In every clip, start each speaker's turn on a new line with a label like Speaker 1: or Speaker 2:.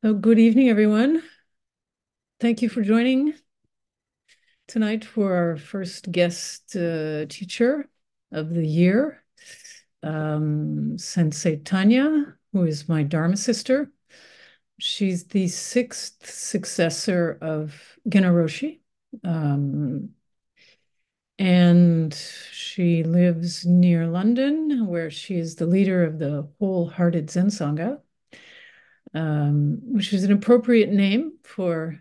Speaker 1: Good evening, everyone. Thank you for joining tonight for our first guest uh, teacher of the year, um, Sensei Tania, who is my Dharma sister. She's the sixth successor of Genno Roshi. Um, and she lives near London, where she is the leader of the Wholehearted Zen Sangha um, which is an appropriate name for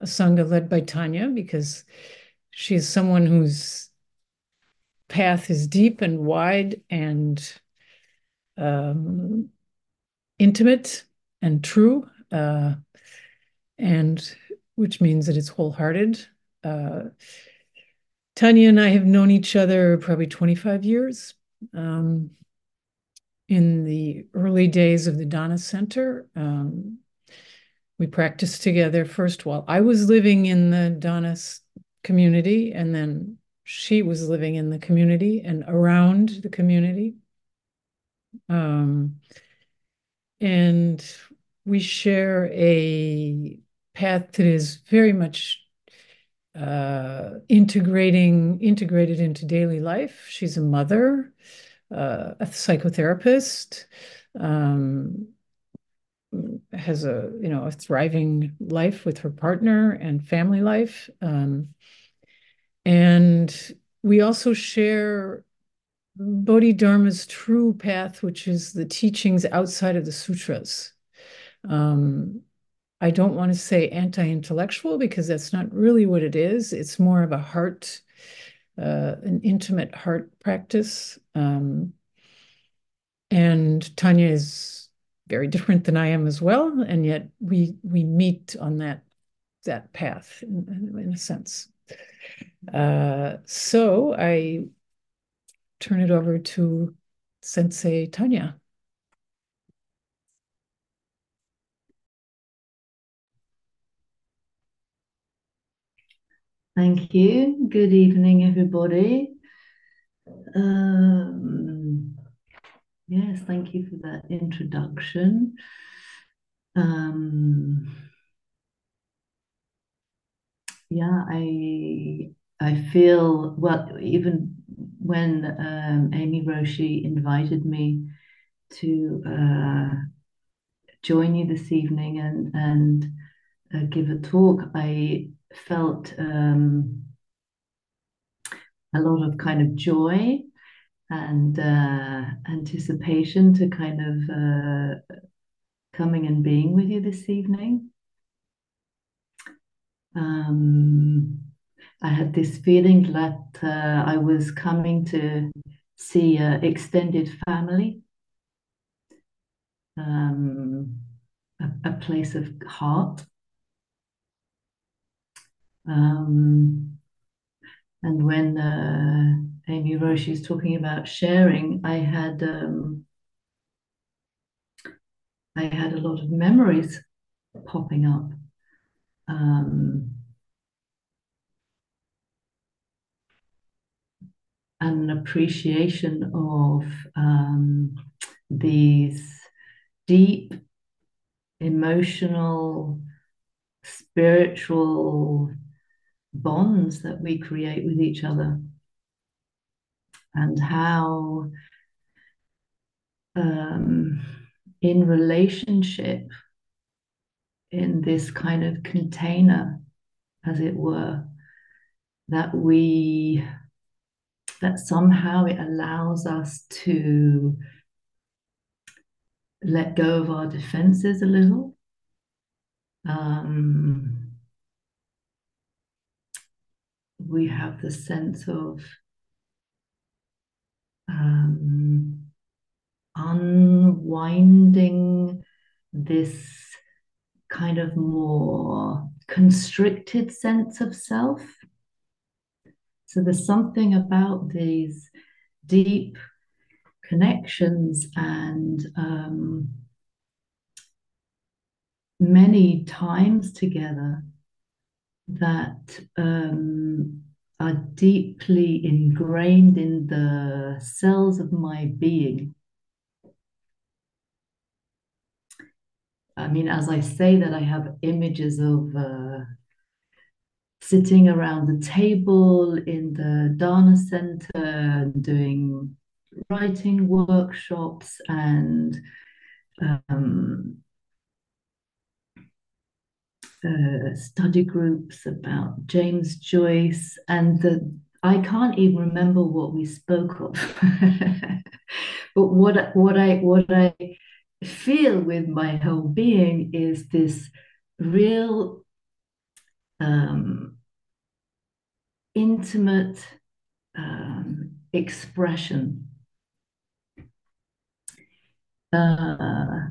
Speaker 1: a sangha led by Tania because she is someone whose path is deep and wide and um, intimate and true, uh, and which means that it's wholehearted. Uh, Tania and I have known each other probably 25 years. Um, in the early days of the Dana Center. Um, we practiced together first while I was living in the Dana community, and then she was living in the community and around the community. Um, and we share a path that is very much uh, integrating integrated into daily life. She's a mother uh, a psychotherapist, um, has a you know a thriving life with her partner and family life, um, and we also share Bodhidharma's true path, which is the teachings outside of the sutras. Um, I don't want to say anti-intellectual because that's not really what it is. It's more of a heart uh, an intimate heart practice. Um, and Tania is very different than I am as well, and yet we we meet on that that path in, in a sense. Uh, so I turn it over to Sensei Tania.
Speaker 2: Thank you. Good evening, everybody. Um, yes, thank you for that introduction. Um, yeah, I I feel well. Even when um, Amy Roshi invited me to uh, join you this evening and and uh, give a talk, I felt um, a lot of kind of joy and uh, anticipation to kind of uh, coming and being with you this evening. Um, I had this feeling that uh, I was coming to see an extended family, um, a, a place of heart. Um, and when uh, Amy Roshi is talking about sharing, I had um, I had a lot of memories popping up. Um, an appreciation of um, these deep emotional, spiritual bonds that we create with each other and how um, in relationship in this kind of container as it were that we that somehow it allows us to let go of our defenses a little. Um, we have the sense of um, unwinding this kind of more constricted sense of self. So there's something about these deep connections and um, many times together that um, are deeply ingrained in the cells of my being. I mean, as I say that, I have images of uh, sitting around the table in the Dana Center doing writing workshops and um, uh, study groups about James Joyce, and the I can't even remember what we spoke of. but what what I what I feel with my whole being is this real um, intimate um, expression. Uh,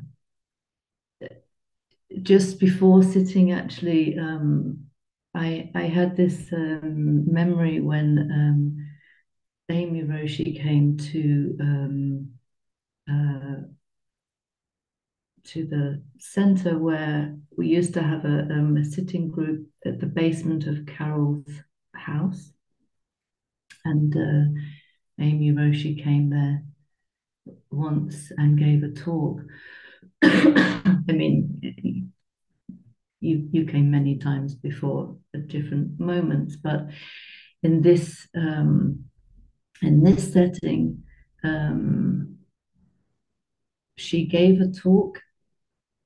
Speaker 2: just before sitting, actually, um, I I had this um, memory when um, Amy Roshi came to um, uh, to the center where we used to have a, um, a sitting group at the basement of Carol's house, and uh, Amy Roshi came there once and gave a talk. I mean, you you came many times before at different moments, but in this um, in this setting, um, she gave a talk.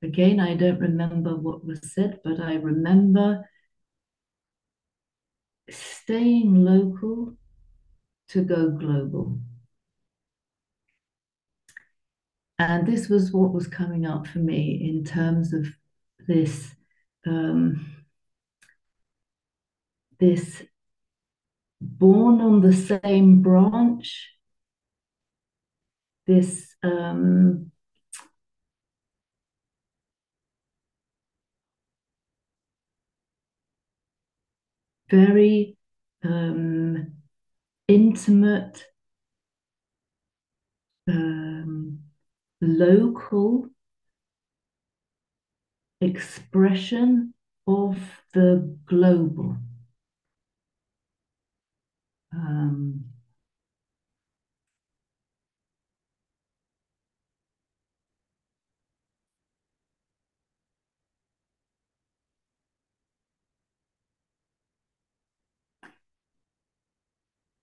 Speaker 2: Again, I don't remember what was said, but I remember staying local to go global. And this was what was coming up for me in terms of this um, this born on the same branch, this um, very um, intimate, um, local expression of the global. Um,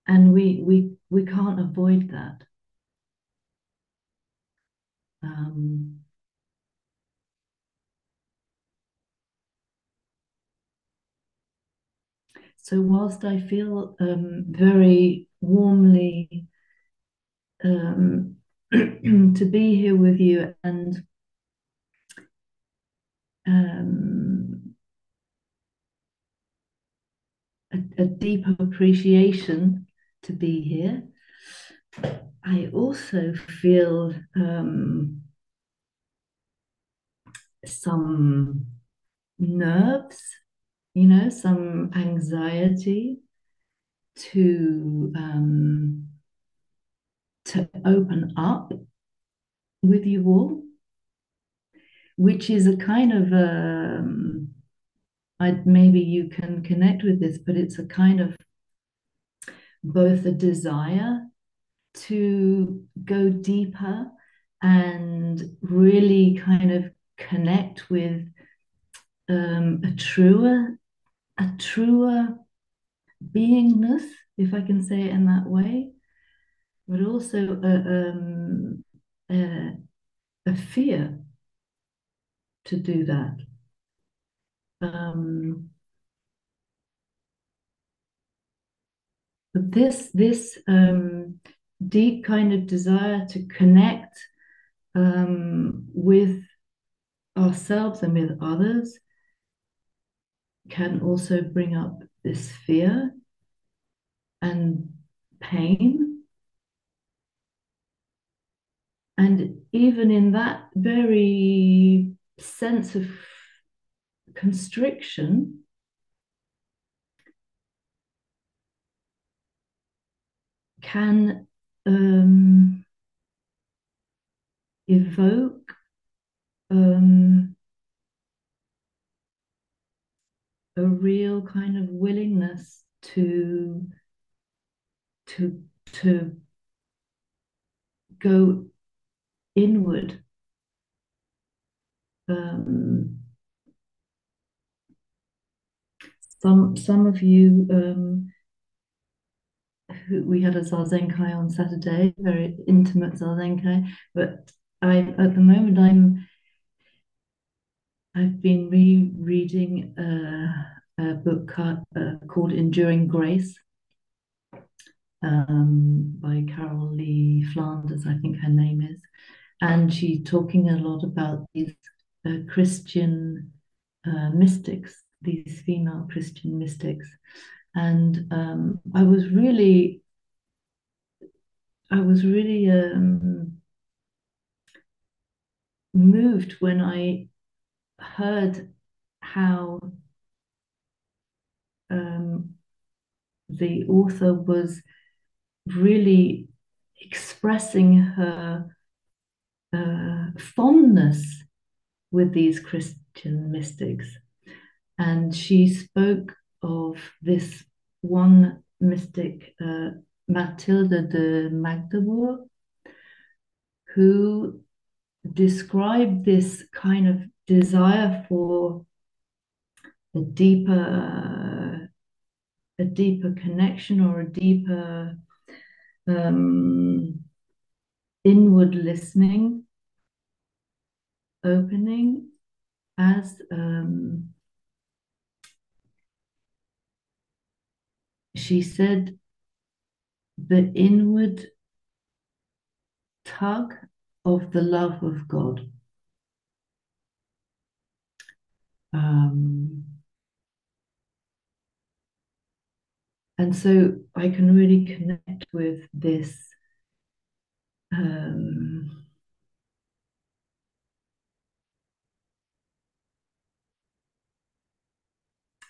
Speaker 2: and we we we can't avoid that. Um, so whilst I feel um, very warmly um, to be here with you and um, a, a deep appreciation to be here. I also feel um, some nerves, you know, some anxiety to um, to open up with you all, which is a kind of um, I maybe you can connect with this, but it's a kind of both a desire to go deeper and really kind of connect with um, a truer, a truer beingness, if I can say it in that way, but also a, um, a, a fear to do that. Um, but this this um, deep kind of desire to connect um, with ourselves and with others can also bring up this fear and pain. And even in that very sense of constriction, can um, evoke um, a real kind of willingness to to to go inward. Um, some some of you um, we had a zazenkai on Saturday, very intimate zazenkai, but I at the moment I'm I've been rereading a, a book called, uh, called Enduring Grace um, by Carol Lee Flinders, I think her name is. And she's talking a lot about these uh, Christian uh, mystics, these female Christian mystics. And um, I was really, I was really um, moved when I heard how um, the author was really expressing her uh, fondness with these Christian mystics. And she spoke of this one mystic, uh, Mathilde de Magdeburg, who described this kind of desire for a deeper a deeper connection or a deeper um, inward listening opening as um, she said the inward tug of the love of God. Um, and so I can really connect with this um,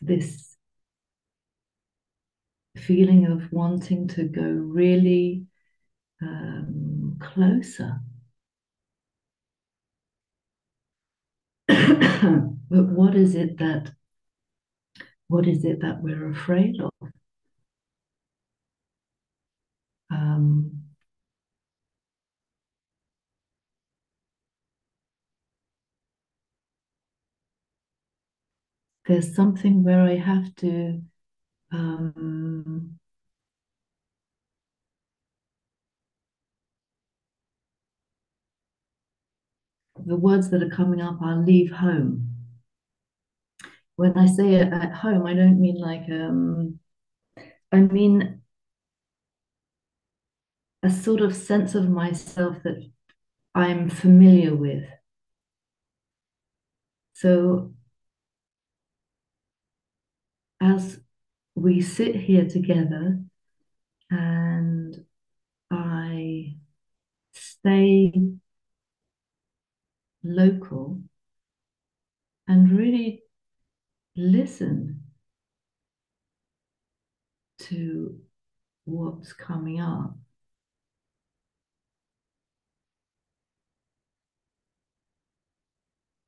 Speaker 2: this feeling of wanting to go really um, closer. but what is it that what is it that we're afraid of? Um, there's something where I have to um, the words that are coming up are leave home. When I say at home, I don't mean like um, I mean a sort of sense of myself that I'm familiar with. So as we sit here together and I stay local and really listen to what's coming up.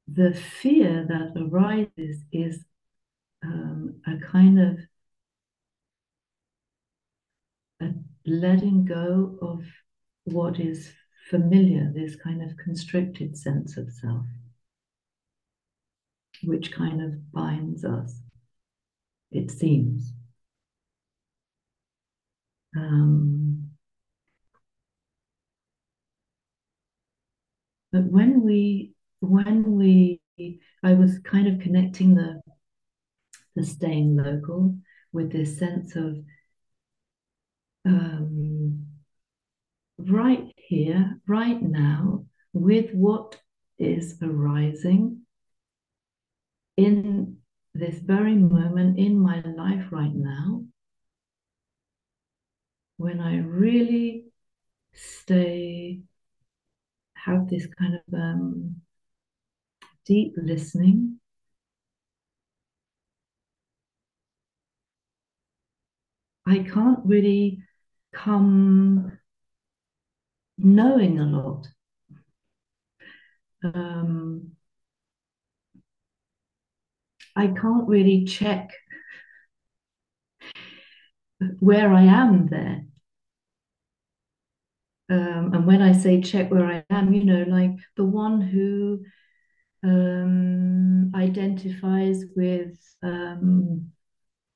Speaker 2: The fear that arises is um, a kind of a letting go of what is familiar, this kind of constricted sense of self, which kind of binds us, it seems. Um, but when we, when we, I was kind of connecting the the staying local with this sense of um, right here, right now, with what is arising in this very moment in my life right now, when I really stay, have this kind of um, deep listening I can't really come knowing a lot. Um, I can't really check where I am there. Um, and when I say check where I am, you know, like the one who um, identifies with, um,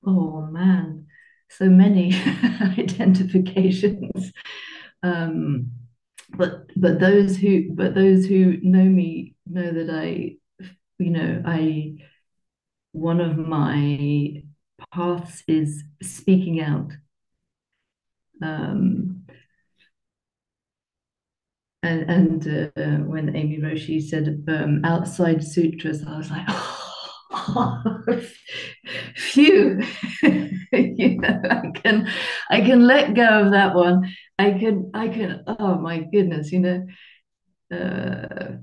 Speaker 2: oh man, so many identifications. Um, but but those who but those who know me know that I, you know, I one of my paths is speaking out. Um, and and uh, when Amy Roshi said um, outside sutras, I was like, oh, phew, you know, I can I can let go of that one. I can I can. Oh my goodness, you know, uh,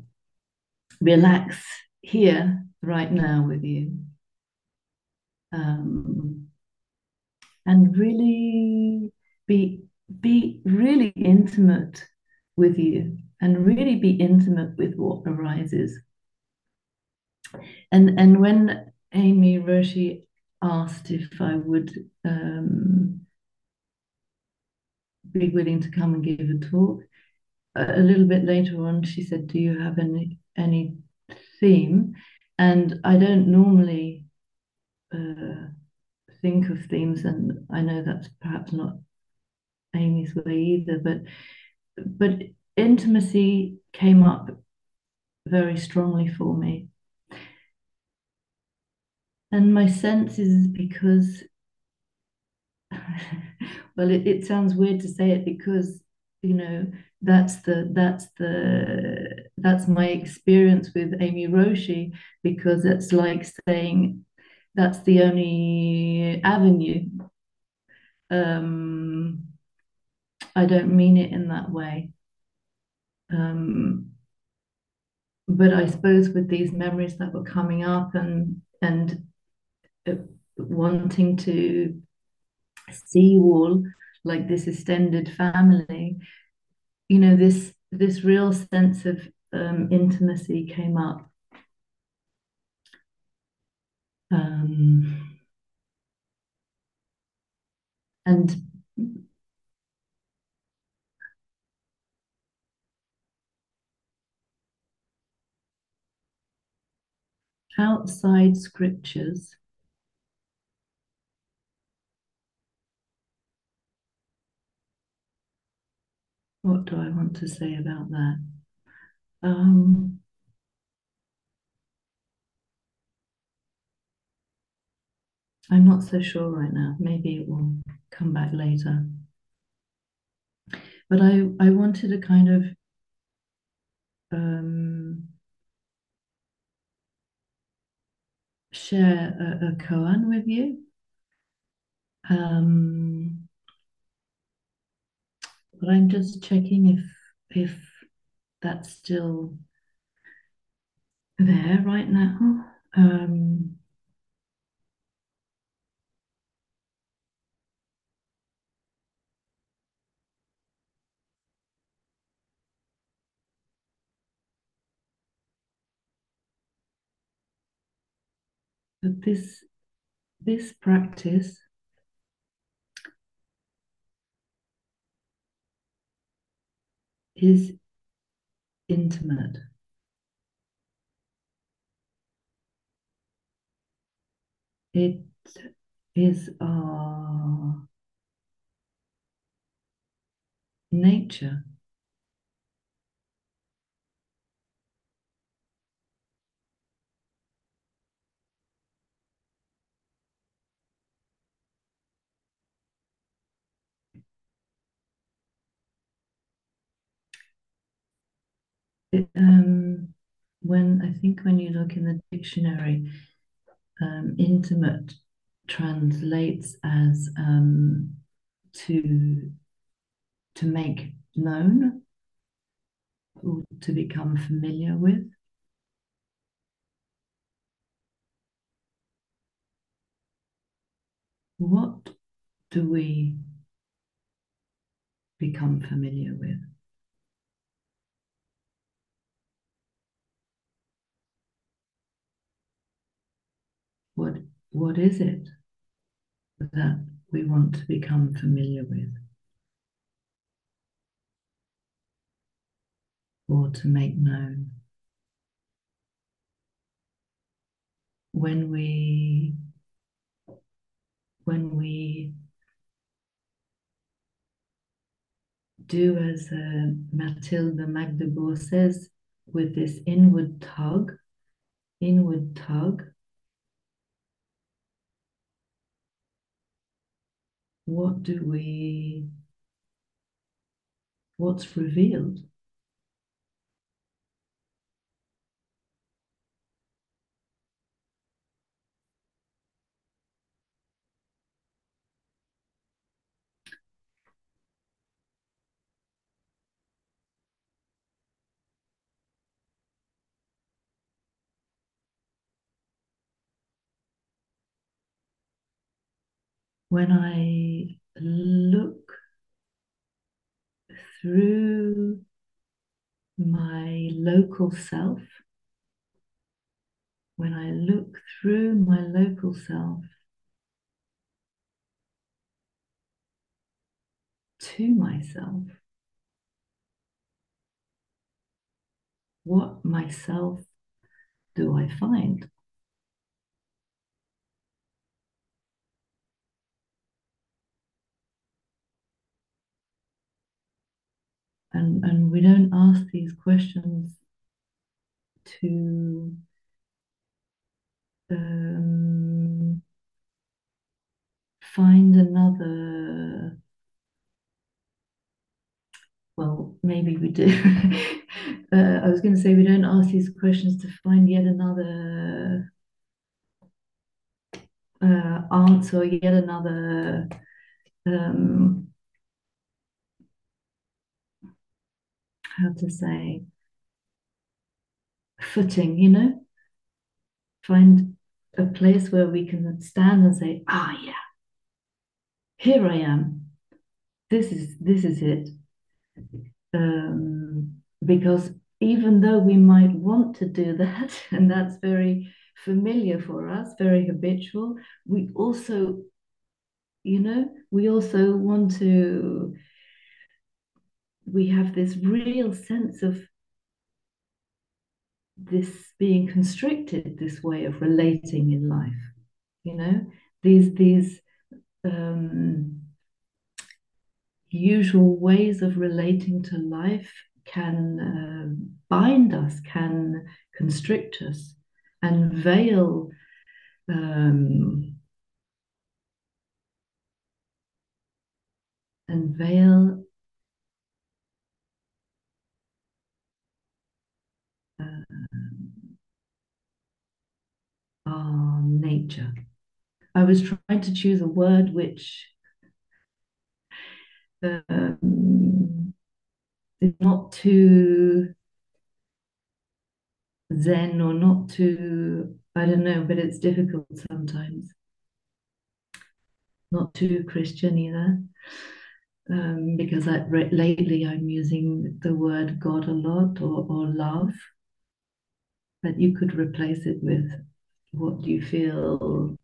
Speaker 2: relax here right now with you, um, and really be be really intimate with you and really be intimate with what arises. And and when Amy Roshi asked if I would um, be willing to come and give a talk, a little bit later on, she said, "Do you have any any theme?" And I don't normally uh, think of themes, and I know that's perhaps not Amy's way either, but but intimacy came up very strongly for me. And my sense is because, well, it, it sounds weird to say it because, you know, that's the that's the that's my experience with Amy Roshi because it's like saying that's the only avenue. Um, I don't mean it in that way. Um, but I suppose with these memories that were coming up and and wanting to see you all like this extended family, you know, this this real sense of um, intimacy came up. Um, and outside scriptures, what do I want to say about that? Um, I'm not so sure right now. Maybe it will come back later. But I, I wanted to kind of um, share a, a koan with you. Um, but I'm just checking if if that's still there right now. Um, but this this practice is intimate. It is our nature. Um, when I think when you look in the dictionary, um, intimate translates as um, to to make known or to become familiar with. What do we become familiar with? What, is it that we want to become familiar with? Or to make known? when we when we do as uh, Mathilde Magdebourg says, with this inward tug, inward tug, what do we, what's revealed? when I look through my local self, when I look through my local self to myself, what myself do I find? And and we don't ask these questions to um, find another well maybe we do. Uh, i was going to say we don't ask these questions to find yet another uh, answer yet another um, how to say footing, you know, find a place where we can stand and say, ah, yeah, here I am. This is this is it. Um, because even though we might want to do that, and that's very familiar for us, very habitual, we also, you know, we also want to we have this real sense of this being constricted, this way of relating in life. You know, these these um, usual ways of relating to life can uh, bind us, can constrict us, and veil um, and veil our nature. I was trying to choose a word which um, is not too zen or not too, I don't know, but it's difficult sometimes. Not too Christian either. Um, because I, lately I'm using the word God a lot or, or love, but you could replace it with what do you feel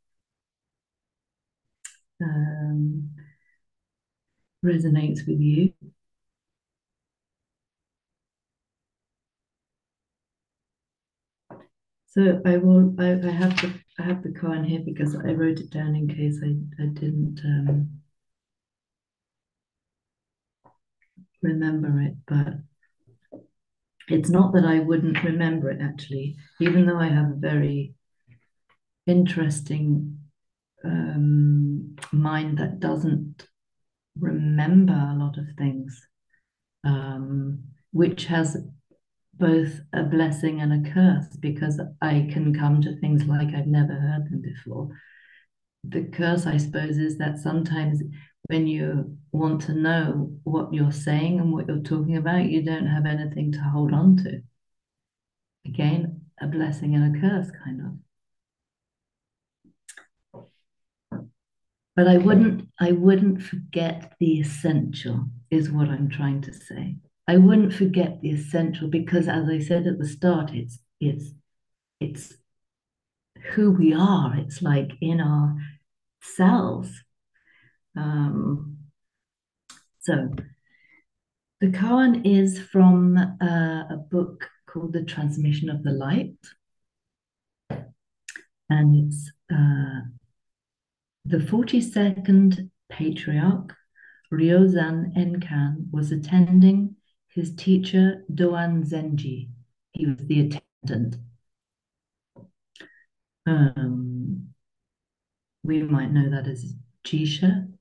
Speaker 2: um, resonates with you. So I will. I, I have the I have the koan here because I wrote it down in case I I didn't um, remember it. But it's not that I wouldn't remember it actually, even though I have a very interesting um, mind that doesn't remember a lot of things, um, which has both a blessing and a curse because I can come to things like I've never heard them before. The curse, I suppose, is that sometimes when you want to know what you're saying and what you're talking about, you don't have anything to hold on to. Again, a blessing and a curse, kind of. But I wouldn't I wouldn't forget the essential is what I'm trying to say. I wouldn't forget the essential because as I said at the start it's it's it's who we are. It's like in our cells. Um, so the koan is from uh, a book called The Transmission of the Light. and it's uh, the 42nd patriarch, Ryozan Enkan, was attending his teacher, Doan Zenji. He was the attendant. Um, we might know that as Jisha.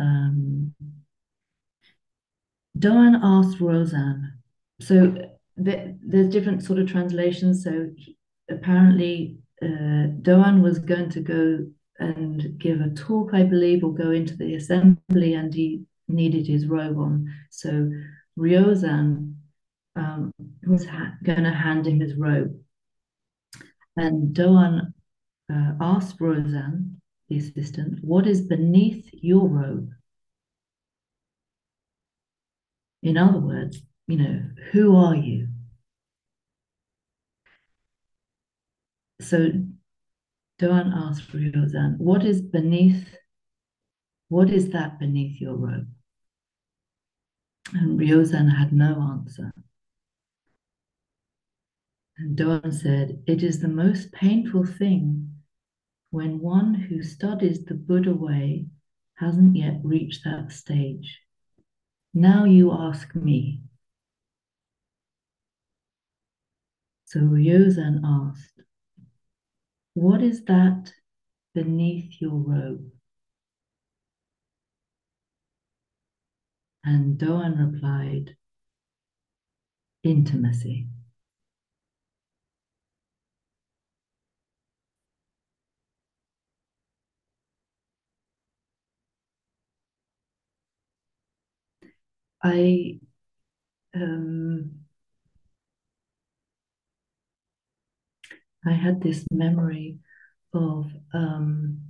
Speaker 2: Um, Doan asked Ryozan, so the, there's different sort of translations. So he, apparently, uh, Doan was going to go and give a talk, I believe, or go into the assembly, and he needed his robe on. So Ryozan um, was ha- going to hand him his robe. And Doan uh, asked Ryozan, the assistant, what is beneath your robe? In other words, you know, who are you? So Doan asked Ryozan, what is beneath, what is that beneath your robe? And Ryozan had no answer. And Doan said, It is the most painful thing when one who studies the Buddha way hasn't yet reached that stage. Now you ask me. So Ryozan asked, What is that beneath your robe? And Doan replied, Intimacy. I um, I had this memory of um,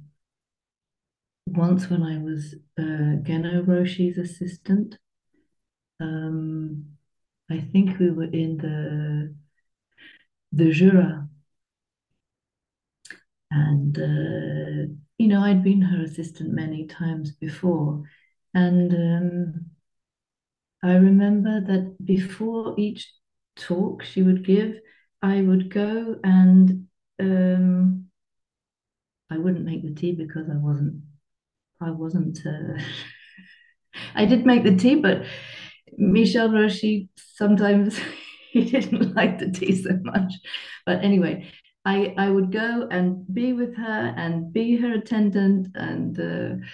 Speaker 2: once when I was uh, Genno Roshi's assistant. Um, I think we were in the the Jura, and uh, you know I'd been her assistant many times before, and um, I remember that before each talk she would give, I would go and um, I wouldn't make the tea because I wasn't I wasn't uh, I did make the tea, but Michel Roshi sometimes he didn't like the tea so much. But anyway, I I would go and be with her and be her attendant and uh,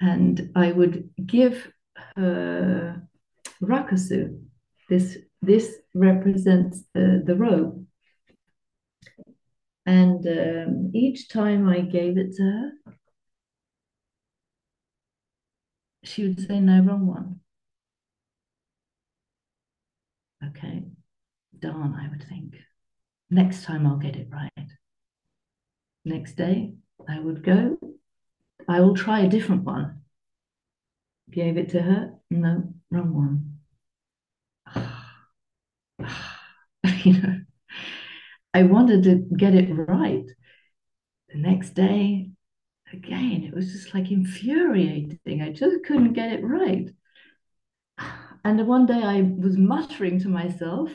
Speaker 2: and I would give her rakusu. This this represents the, the robe. And um, each time I gave it to her, she would say, no, wrong one. Okay, darn, I would think. Next time I'll get it right. Next day, I would go, I will try a different one. Gave it to her, no, wrong one. you know, I wanted to get it right. The next day, again, it was just like infuriating. I just couldn't get it right. And one day I was muttering to myself,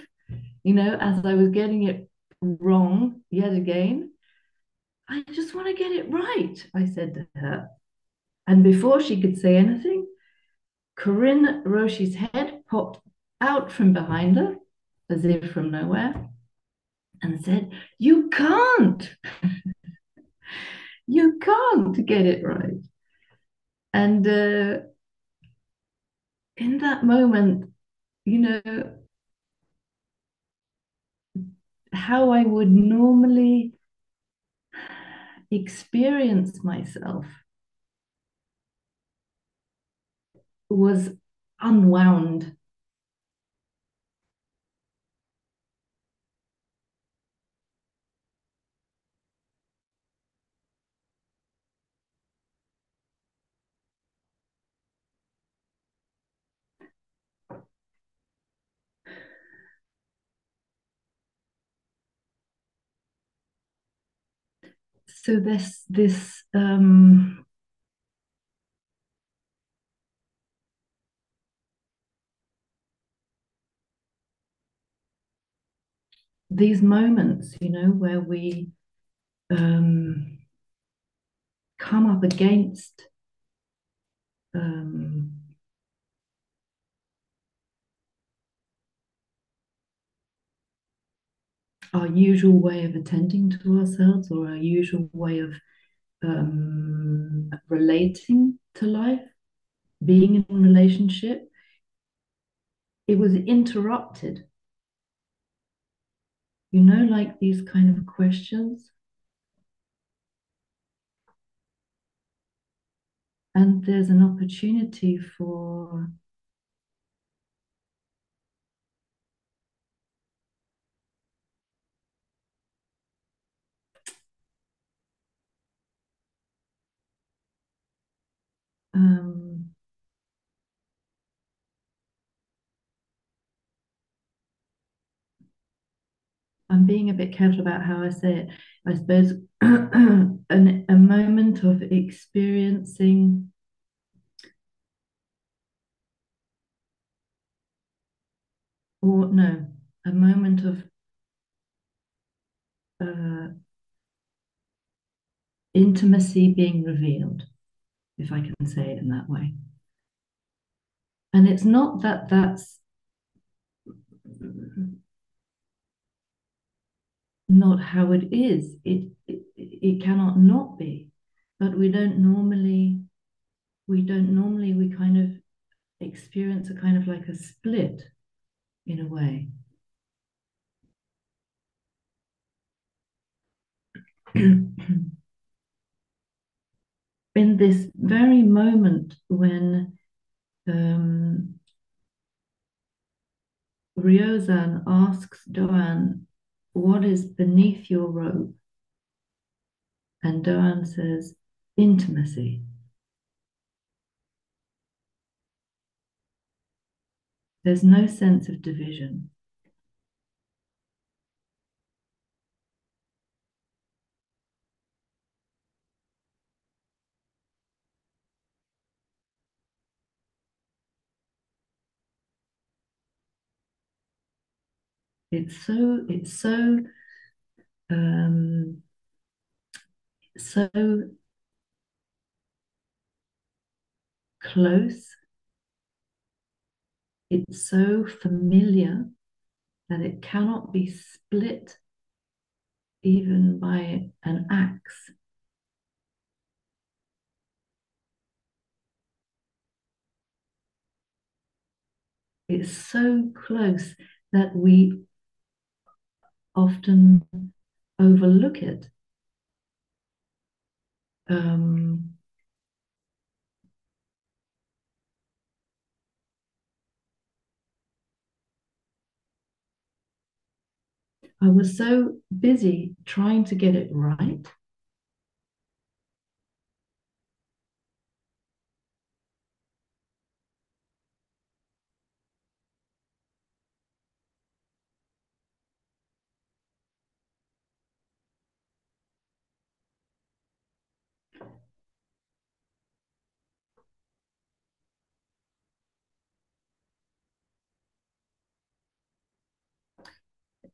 Speaker 2: you know, as I was getting it wrong yet again, I just want to get it right, I said to her. And before she could say anything, Corinne Roshi's head popped out from behind her, as if from nowhere, and said, You can't. you can't get it right. And uh, in that moment, you know, how I would normally experience myself was unwound. So this this um, these moments, you know, where we um, come up against um, our usual way of attending to ourselves or our usual way of um, relating to life, being in relationship, it was interrupted. You know, like these kind of questions. And there's an opportunity for um, I'm being a bit careful about how I say it. I suppose an, a moment of experiencing or no, a moment of uh, intimacy being revealed, if I can say it in that way. And it's not that that's not how it is. It, it it cannot not be, but we don't normally we don't normally we kind of experience a kind of like a split in a way. in this very moment when um, Ryozan asks Doan, What is beneath your robe? And Doan says, Intimacy. There's no sense of division. It's so it's so um, so close. It's so familiar that it cannot be split even by an axe. It's so close that we often overlook it. Um, I was so busy trying to get it right.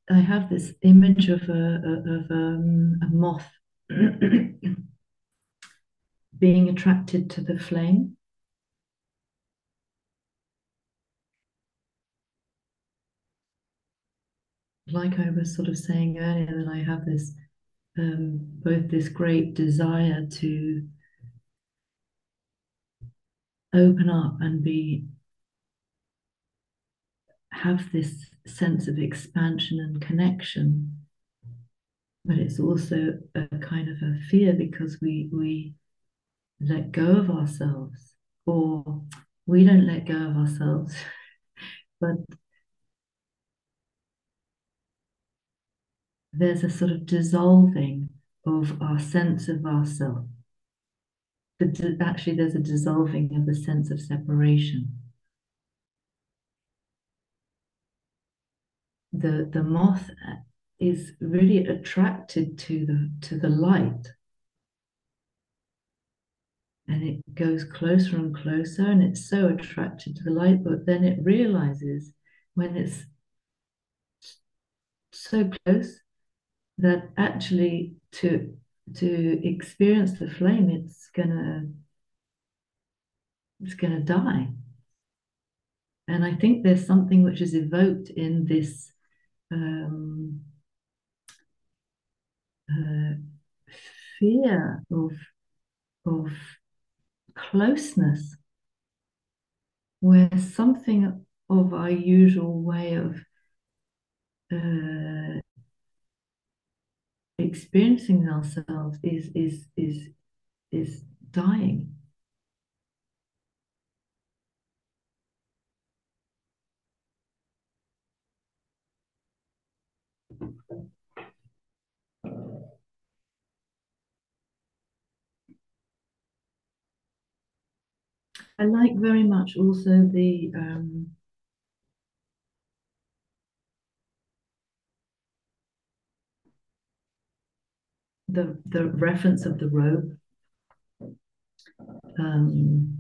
Speaker 2: I have this image of a of um, a moth being attracted to the flame. Like I was sort of saying earlier, that I have this um, both this great desire to open up and be have this sense of expansion and connection. But it's also a kind of a fear because we we let go of ourselves or we don't let go of ourselves. But there's a sort of dissolving of our sense of ourself. But actually there's a dissolving of the sense of separation the the moth is really attracted to the to the light and it goes closer and closer and it's so attracted to the light but then it realizes when it's so close that actually to to experience the flame, it's gonna it's gonna die. And I think there's something which is evoked in this um, uh, fear of of closeness, where something of our usual way of uh, experiencing ourselves is is is is dying. I like very much also the um, the the reference of the robe um,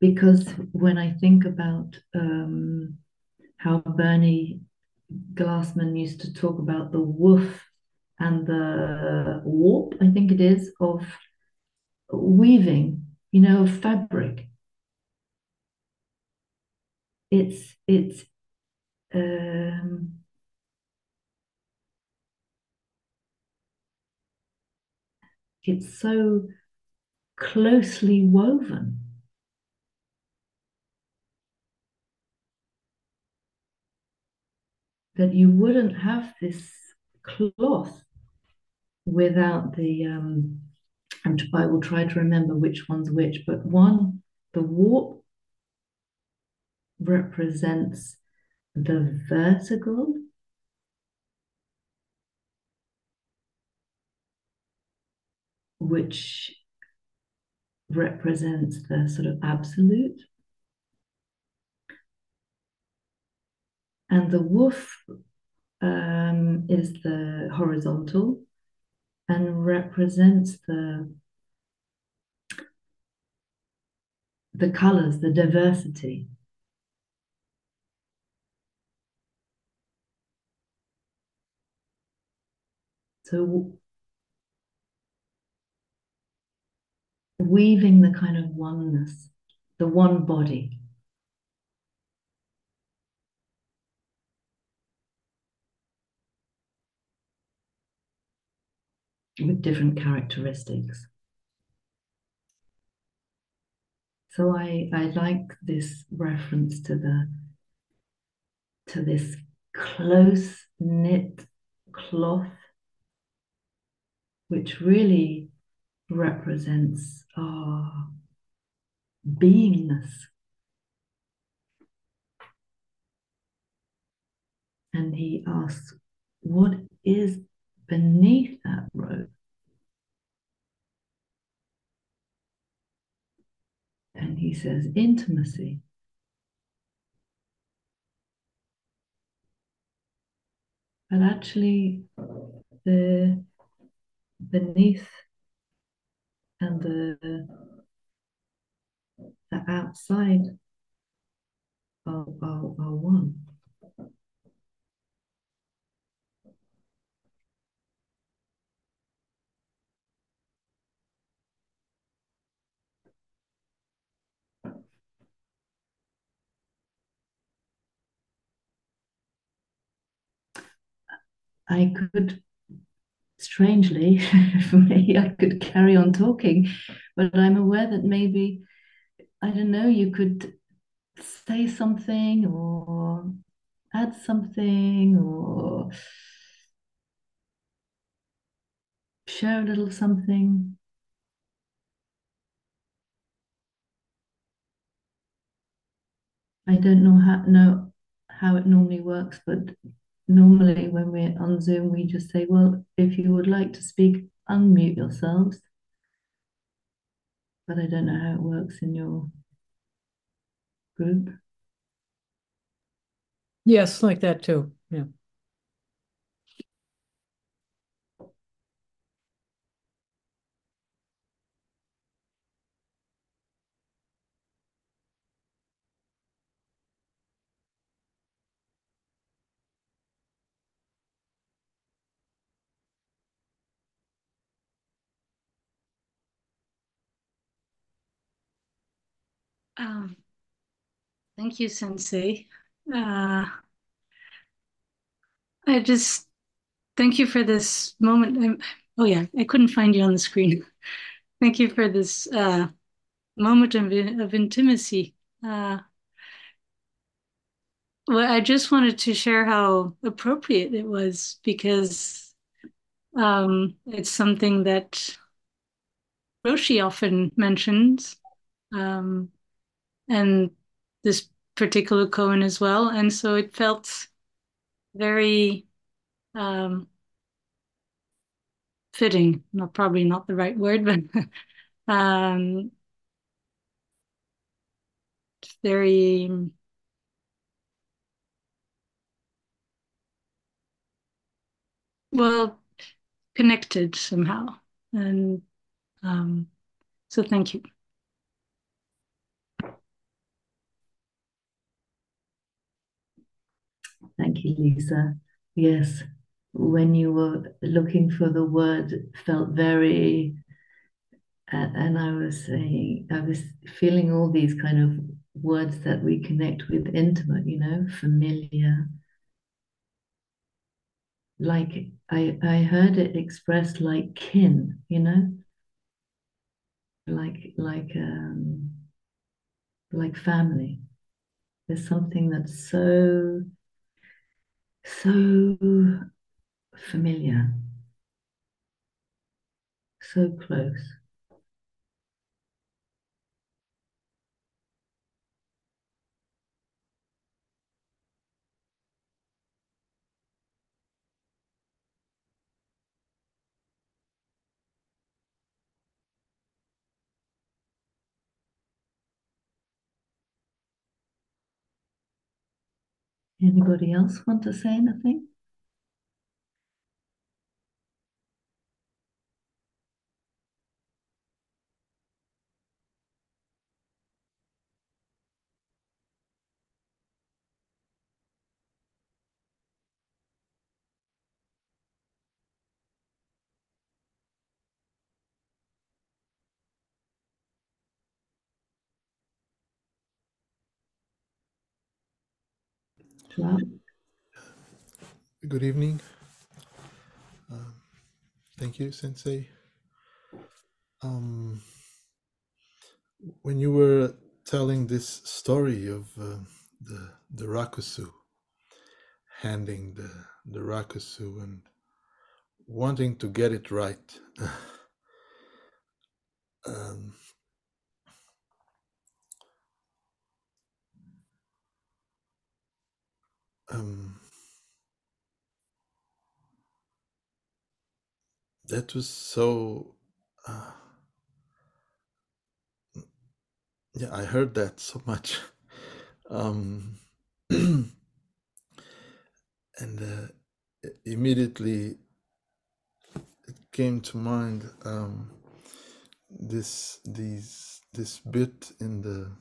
Speaker 2: because when I think about um, how Bernie Glassman used to talk about the woof and the warp, I think it is, of weaving, you know, of fabric. It's it's um, it's so closely woven. That you wouldn't have this cloth without the um, and I will try to remember which one's which, but one, the warp represents the vertical. Which represents the sort of absolute. And the woof um, is the horizontal and represents the the colors, the diversity. So weaving the kind of oneness, the one body. With different characteristics. So I, I like this reference to the to this close knit cloth, which really represents our beingness. And he asks, What is beneath that robe? And he says, Intimacy. But actually, the beneath and the, the outside are, are, are one. I could strangely for me, I could carry on talking, but I'm aware that maybe, I don't know, you could say something or add something or share a little something. I don't know how know how it normally works, but normally when we're on Zoom, we just say, well, if you would like to speak, unmute yourselves. But I don't know how it works in your group.
Speaker 1: Yes, like that too. Yeah.
Speaker 3: Um, thank you, Sensei. Uh, I just thank you for this moment. I'm, oh yeah, I couldn't find you on the screen. thank you for this uh, moment of, of intimacy. Uh, well, I just wanted to share how appropriate it was because um, it's something that Roshi often mentions, um, and this particular koan as well. And so it felt very um, fitting, not probably not the right word, but um, very well connected somehow. And um, so thank you.
Speaker 2: Thank you, Lisa. Yes, when you were looking for the word, felt very, uh, and I was saying, I was feeling all these kind of words that we connect with intimate, you know, familiar. Like I, I heard it expressed like kin, you know, like like um, like family. There's something that's so so familiar, so close. Anybody else want to say anything?
Speaker 4: Good evening. Um, thank you, Sensei. Um, when you were telling this story of uh, the the rakusu, handing the the rakusu and wanting to get it right, um, um, that was so. Uh, yeah, I heard that so much. Um, and uh, immediately it came to mind um, this these this bit in the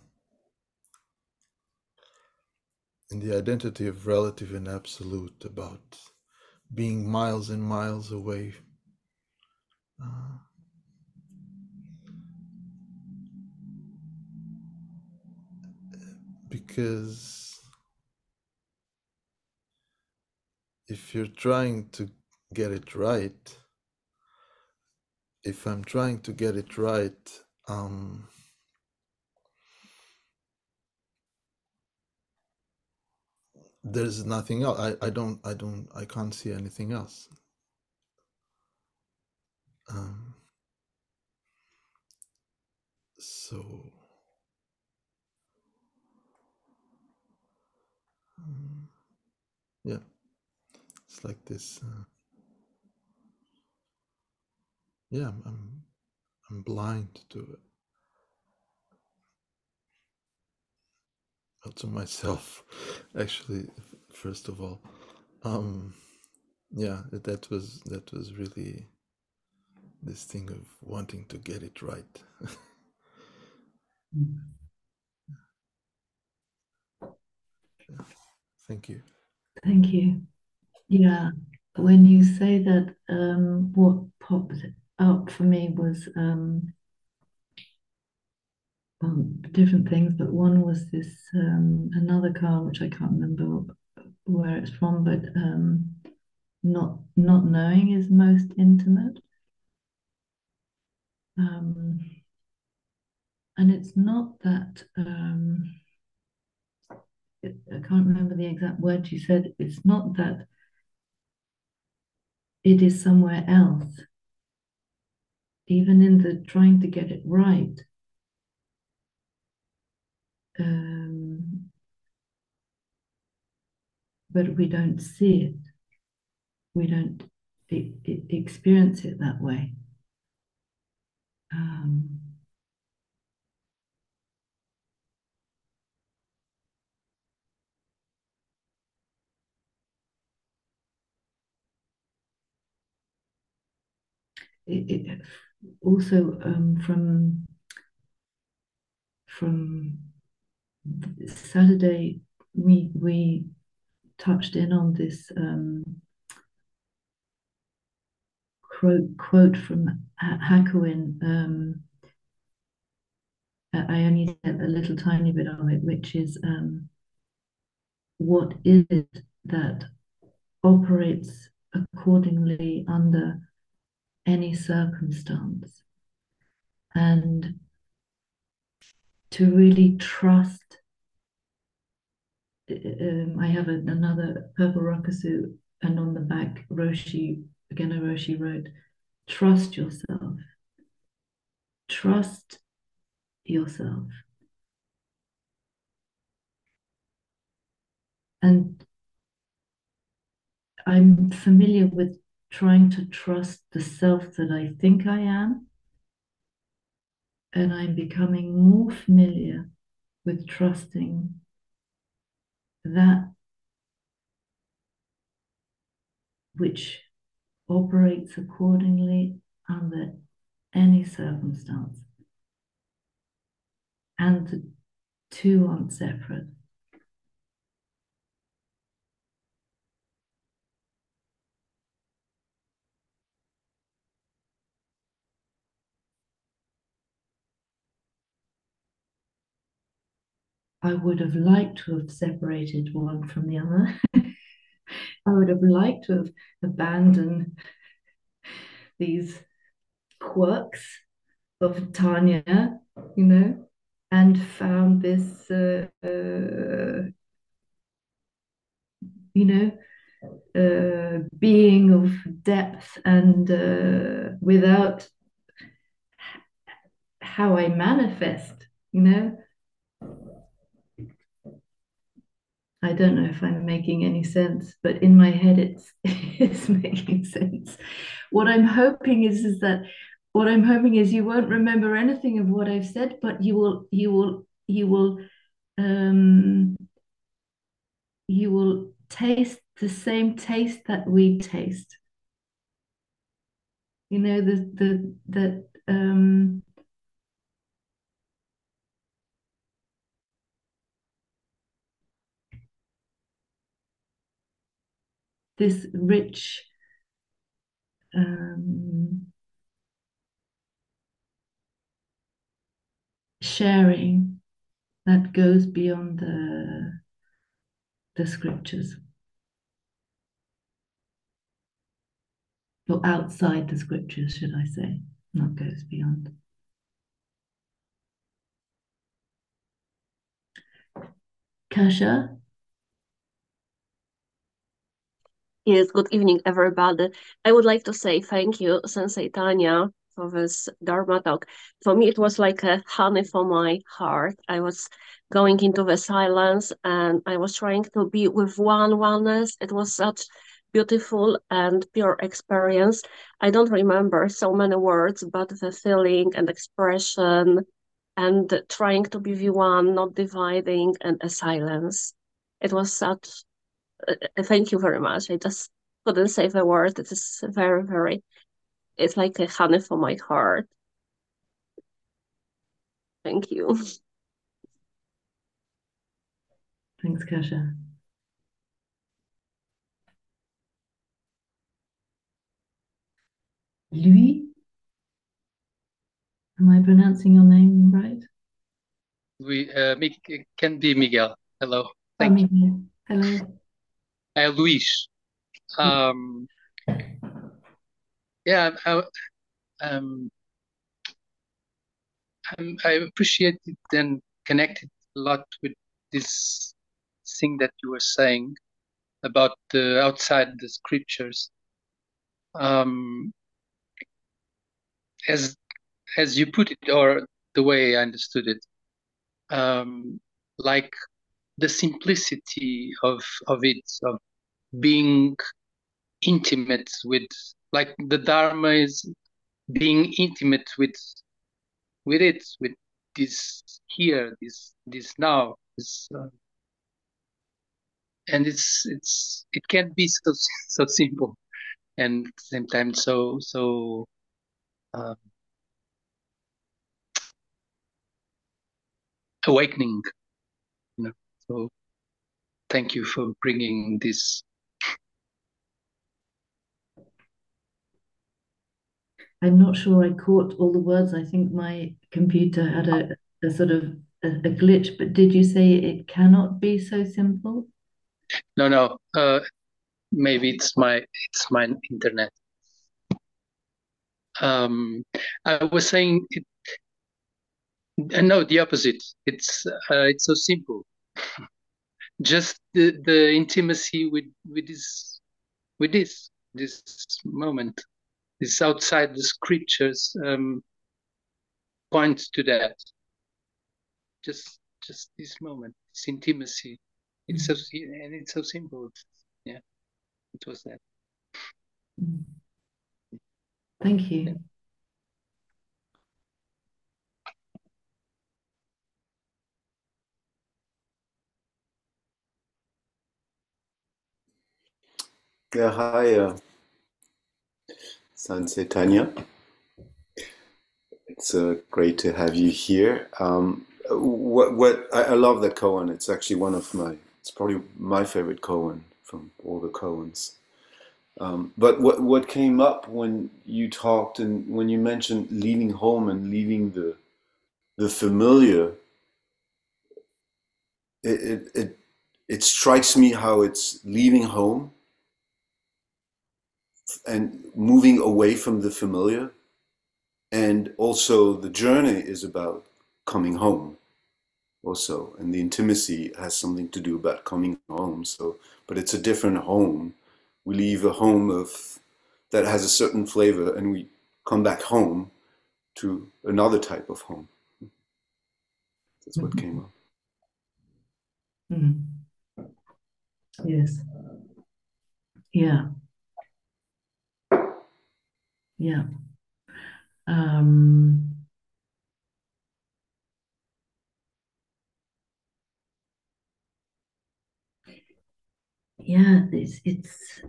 Speaker 4: in the identity of relative and absolute about being miles and miles away. Uh, because if you're trying to get it right if i'm trying to get it right um there's nothing else i i don't i don't i can't see anything else. Um so um, yeah it's like this uh, yeah I'm, I'm i'm blind to it to myself actually first of all. Um yeah that was that was really this thing of wanting to get it right. Thank you.
Speaker 2: Thank you. Yeah, when you say that, um, what popped up for me was um, um, different things, but one was this um, another car which I can't remember where it's from, but um, not not knowing is most intimate. Um, and it's not that um, it, I can't remember the exact word you said. It's not that it is somewhere else. Even in the trying to get it right, um, but we don't see it. We don't experience it that way. Um, it, it also um, from from Saturday we we touched in on this um, quote quote from Hakuin. Um, I only said a little tiny bit of it, which is um, what is it that operates accordingly under any circumstance and to really trust. Um, I have a, another purple rakusu, and on the back, Roshi, again, a Roshi wrote, Trust yourself. Trust yourself. And I'm familiar with trying to trust the self that I think I am. And I'm becoming more familiar with trusting that which operates accordingly under any circumstance. And the two aren't separate. I would have liked to have separated one from the other. I would have liked to have abandoned these quirks of Tania, you know, and found this, uh, uh, you know, uh, being of depth and uh, without how I manifest, you know, I don't know if I'm making any sense, but in my head it's it's making sense. What I'm hoping is is that what I'm hoping is you won't remember anything of what I've said, but you will you will you will um, you will taste the same taste that we taste. You know the the that um, this rich um, sharing that goes beyond the the scriptures or outside the scriptures should i say not goes beyond. Kasha
Speaker 5: Yes, good evening, everybody. I would like to say thank you, Sensei Tania, for this Dharma talk. For me, it was like a honey for my heart. I was going into the silence and I was trying to be with one oneness. It was such beautiful and pure experience. I don't remember so many words, but the feeling and expression and trying to be the one, not dividing, and a silence. It was such thank you very much. I just couldn't say the word. It is very, very, it's like a honey for my heart. Thank you.
Speaker 2: Thanks, Kasha. Louis, am I pronouncing your name right?
Speaker 6: we uh, can be Miguel. Hello.
Speaker 2: Thank Hi, Miguel. Hello.
Speaker 6: Uh, Luis. Um, yeah, I, um, I appreciate it and connected a lot with this thing that you were saying about the outside the scriptures. Um, as as you put it, or the way I understood it, um, like the simplicity of of it, of being intimate with, like the Dharma is being intimate with with it, with this here, this this now, this, uh, and it's it's it can be so so simple, and same time so so. Um, awakening so thank you for bringing this
Speaker 2: i'm not sure i caught all the words i think my computer had a, a sort of a, a, glitch but did you say it cannot be so simple
Speaker 6: no no uh, maybe it's my it's my internet um, i was saying it uh, no, the opposite. It's uh, it's so simple. Just the the intimacy with with this with this this moment, this outside the scriptures um, points to that. Just just this moment, this intimacy. It's so and it's so simple. Yeah, it was that.
Speaker 2: Thank you.
Speaker 7: Yeah, hi, uh, Sensei Tania. It's uh, great to have you here. Um, what what I, I, love that koan. It's actually one of my. It's probably my favorite koan from all the koans. Um, but what what came up when you talked and when you mentioned leaving home and leaving the the familiar, it it it, it strikes me how it's leaving home and moving away from the familiar. And also, the journey is about coming home, also, and the intimacy has something to do about coming home. So, but it's a different home. We leave a home of that has a certain flavor, and we come back home to another type of home. That's what mm-hmm. came up.
Speaker 2: Mm-hmm. Yes. Yeah. Yeah. Um, yeah, it's it's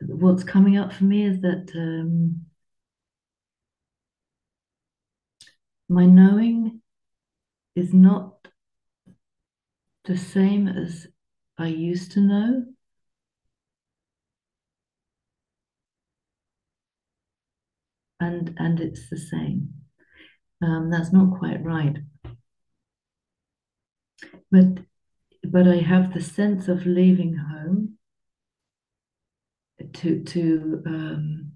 Speaker 2: what's coming up for me is that um, my knowing is not the same as I used to know. And and it's the same. Um, that's not quite right. But but I have the sense of leaving home to to um,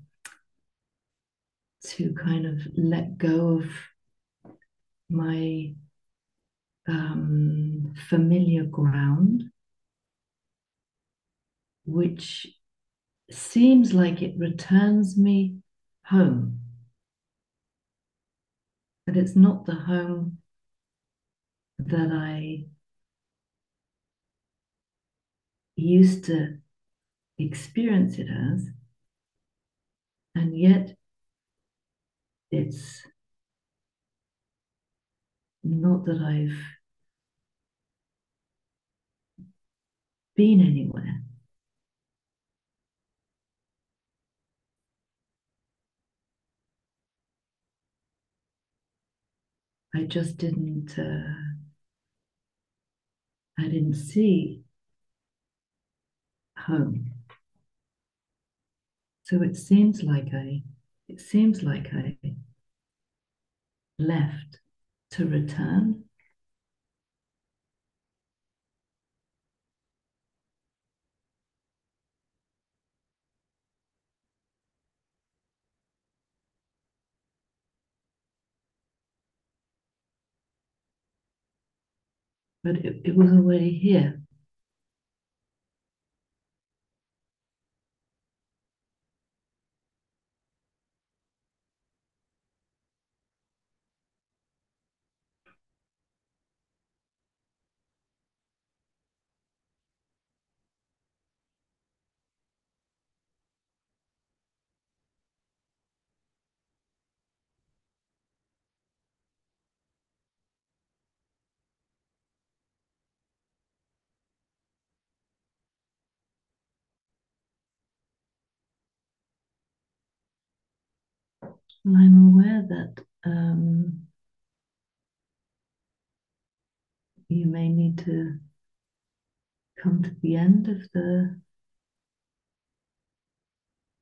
Speaker 2: to kind of let go of my um, familiar ground, which seems like it returns me home. But it's not the home that I used to experience it as, and yet it's not that I've been anywhere. I just didn't uh, I didn't see home. So it seems like I it seems like I left to return but it, it was already here. I'm aware that um, you may need to come to the end of the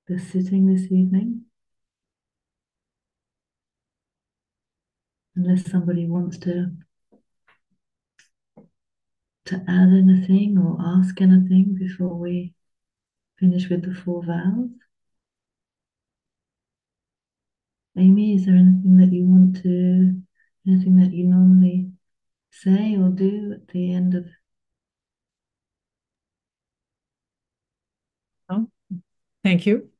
Speaker 2: the sitting this evening. Unless somebody wants to to add anything or ask anything before we finish with the four vows. Amy, is there anything that you want to, anything that you normally say or do at the end of?
Speaker 1: Oh, thank you.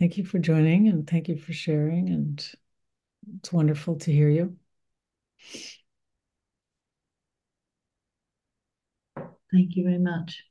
Speaker 1: Thank you for joining and thank you for sharing. And it's wonderful to hear you.
Speaker 2: Thank you very much.